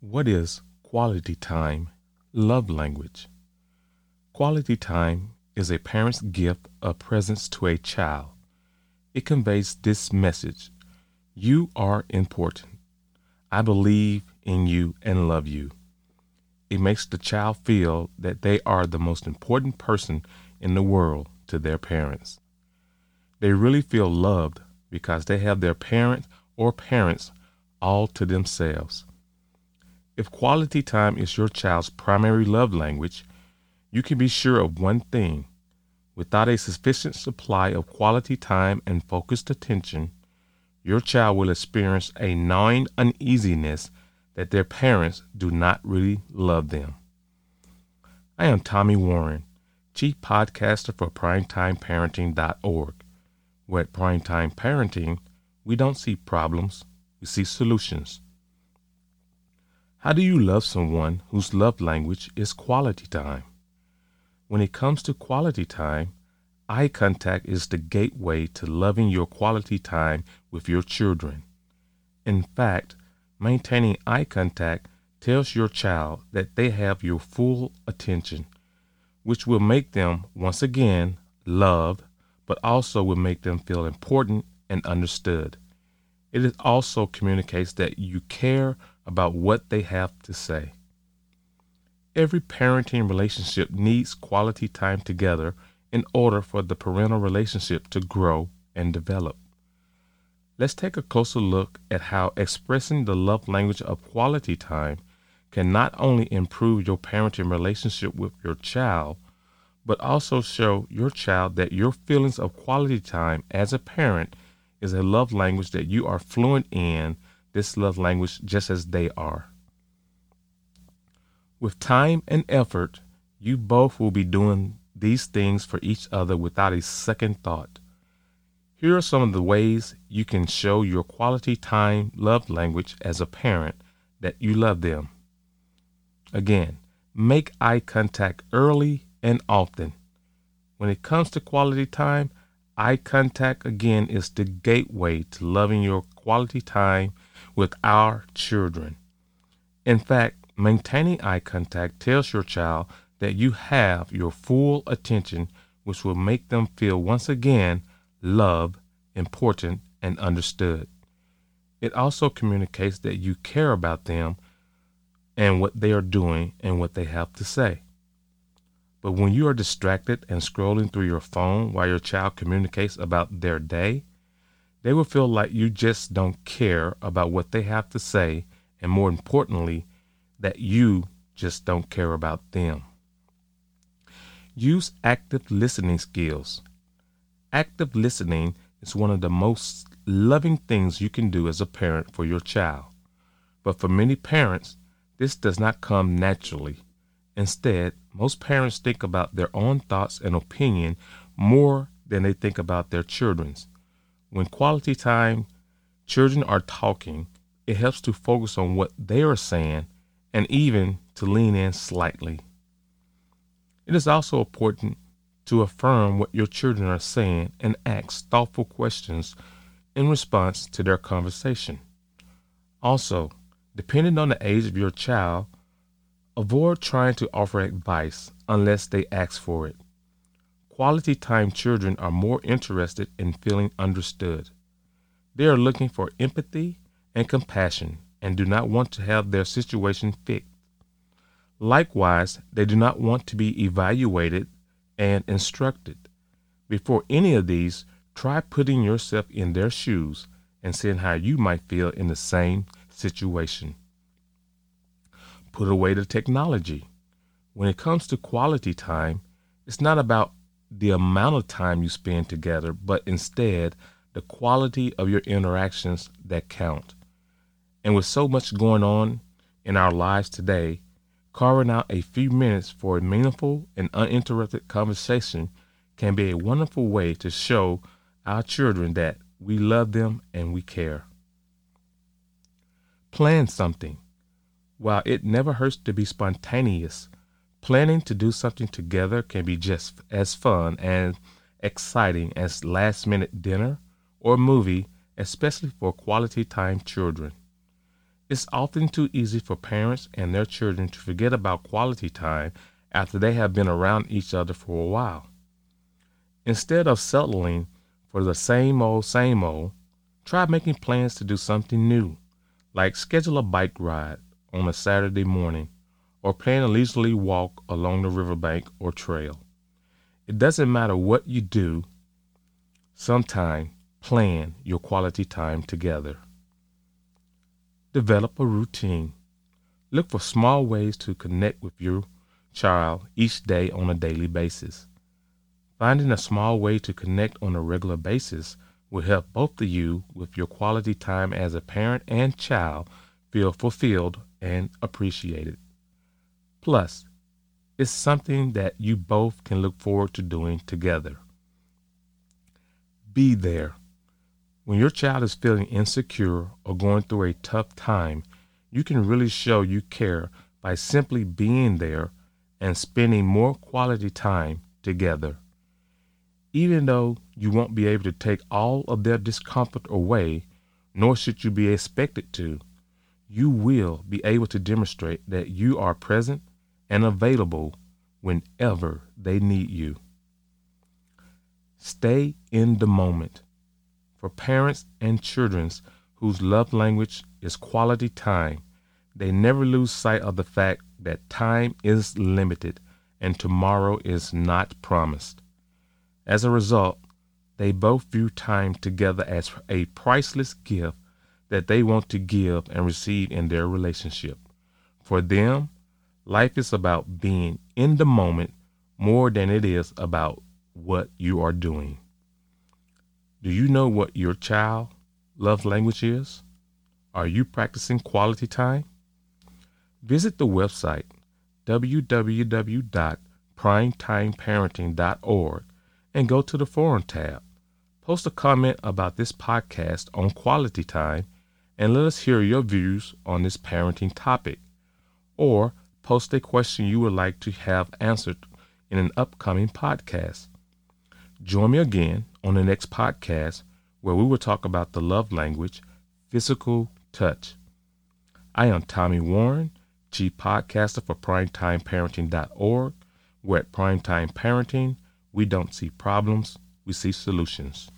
What is quality time love language? Quality time is a parent's gift of presence to a child. It conveys this message You are important. I believe in you and love you. It makes the child feel that they are the most important person in the world to their parents. They really feel loved because they have their parent or parents all to themselves. If quality time is your child's primary love language, you can be sure of one thing. Without a sufficient supply of quality time and focused attention, your child will experience a gnawing uneasiness that their parents do not really love them. I am Tommy Warren, Chief Podcaster for PrimetimeParenting.org, where at Primetime Parenting, we don't see problems, we see solutions. How do you love someone whose love language is quality time? When it comes to quality time, eye contact is the gateway to loving your quality time with your children. In fact, maintaining eye contact tells your child that they have your full attention, which will make them, once again, loved, but also will make them feel important and understood. It also communicates that you care about what they have to say. Every parenting relationship needs quality time together in order for the parental relationship to grow and develop. Let's take a closer look at how expressing the love language of quality time can not only improve your parenting relationship with your child, but also show your child that your feelings of quality time as a parent is a love language that you are fluent in this love language just as they are. With time and effort, you both will be doing these things for each other without a second thought. Here are some of the ways you can show your quality time love language as a parent that you love them. Again, make eye contact early and often. When it comes to quality time, eye contact again is the gateway to loving your quality time with our children. In fact, maintaining eye contact tells your child that you have your full attention, which will make them feel once again loved, important, and understood. It also communicates that you care about them and what they are doing and what they have to say. But when you are distracted and scrolling through your phone while your child communicates about their day, they will feel like you just don't care about what they have to say, and more importantly, that you just don't care about them. Use active listening skills. Active listening is one of the most loving things you can do as a parent for your child. But for many parents, this does not come naturally. Instead, most parents think about their own thoughts and opinion more than they think about their children's. When quality time children are talking, it helps to focus on what they are saying and even to lean in slightly. It is also important to affirm what your children are saying and ask thoughtful questions in response to their conversation. Also, depending on the age of your child, avoid trying to offer advice unless they ask for it. Quality time children are more interested in feeling understood. They are looking for empathy and compassion and do not want to have their situation fixed. Likewise, they do not want to be evaluated and instructed. Before any of these, try putting yourself in their shoes and seeing how you might feel in the same situation. Put away the technology. When it comes to quality time, it's not about the amount of time you spend together, but instead the quality of your interactions that count. And with so much going on in our lives today, carving out a few minutes for a meaningful and uninterrupted conversation can be a wonderful way to show our children that we love them and we care. Plan something. While it never hurts to be spontaneous, Planning to do something together can be just as fun and exciting as last minute dinner or movie, especially for quality time children. It's often too easy for parents and their children to forget about quality time after they have been around each other for a while. Instead of settling for the same old, same old, try making plans to do something new, like schedule a bike ride on a Saturday morning or plan a leisurely walk along the riverbank or trail. It doesn't matter what you do, sometime plan your quality time together. Develop a routine. Look for small ways to connect with your child each day on a daily basis. Finding a small way to connect on a regular basis will help both of you with your quality time as a parent and child feel fulfilled and appreciated. Plus, it's something that you both can look forward to doing together. Be there. When your child is feeling insecure or going through a tough time, you can really show you care by simply being there and spending more quality time together. Even though you won't be able to take all of their discomfort away, nor should you be expected to, you will be able to demonstrate that you are present and available whenever they need you. Stay in the moment. For parents and children whose love language is quality time, they never lose sight of the fact that time is limited and tomorrow is not promised. As a result, they both view time together as a priceless gift that they want to give and receive in their relationship. For them, life is about being in the moment more than it is about what you are doing. Do you know what your child love language is? Are you practicing quality time? Visit the website www.primetimeparenting.org and go to the forum tab. Post a comment about this podcast on quality time and let us hear your views on this parenting topic. Or post a question you would like to have answered in an upcoming podcast. Join me again on the next podcast where we will talk about the love language, physical touch. I am Tommy Warren Chief Podcaster for PrimetimeParenting.org. We're at Primetime Parenting. We don't see problems, we see solutions.